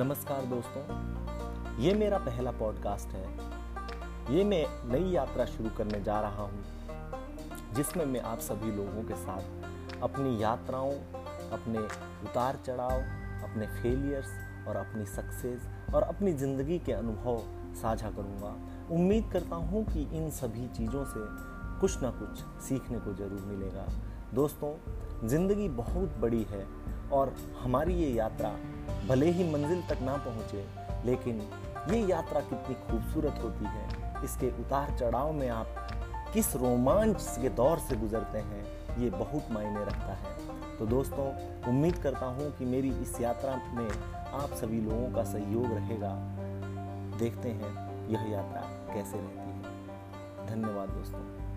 नमस्कार दोस्तों, ये मेरा पहला पॉडकास्ट है। ये मैं नई यात्रा शुरू करने जा रहा हूँ, जिसमें मैं आप सभी लोगों के साथ अपनी यात्राओं, अपने उतार चढ़ाव, अपने फेलियर्स और अपनी सक्सेस और अपनी ज़िंदगी के अनुभव साझा करूँगा। उम्मीद करता हूँ कि इन सभी चीज़ों से कुछ ना कुछ सीखने को ज़रूर मिलेगा। दोस्तों, ज़िंदगी बहुत बड़ी है और हमारी ये यात्रा भले ही मंजिल तक ना पहुँचे, लेकिन ये यात्रा कितनी खूबसूरत होती है। इसके उतार चढ़ाव में आप किस रोमांच के दौर से गुजरते हैं, ये बहुत मायने रखता है। तो दोस्तों, उम्मीद करता हूँ कि मेरी इस यात्रा में आप सभी लोगों का सहयोग रहेगा। देखते हैं यह यात्रा कैसे रहती है। धन्यवाद दोस्तों।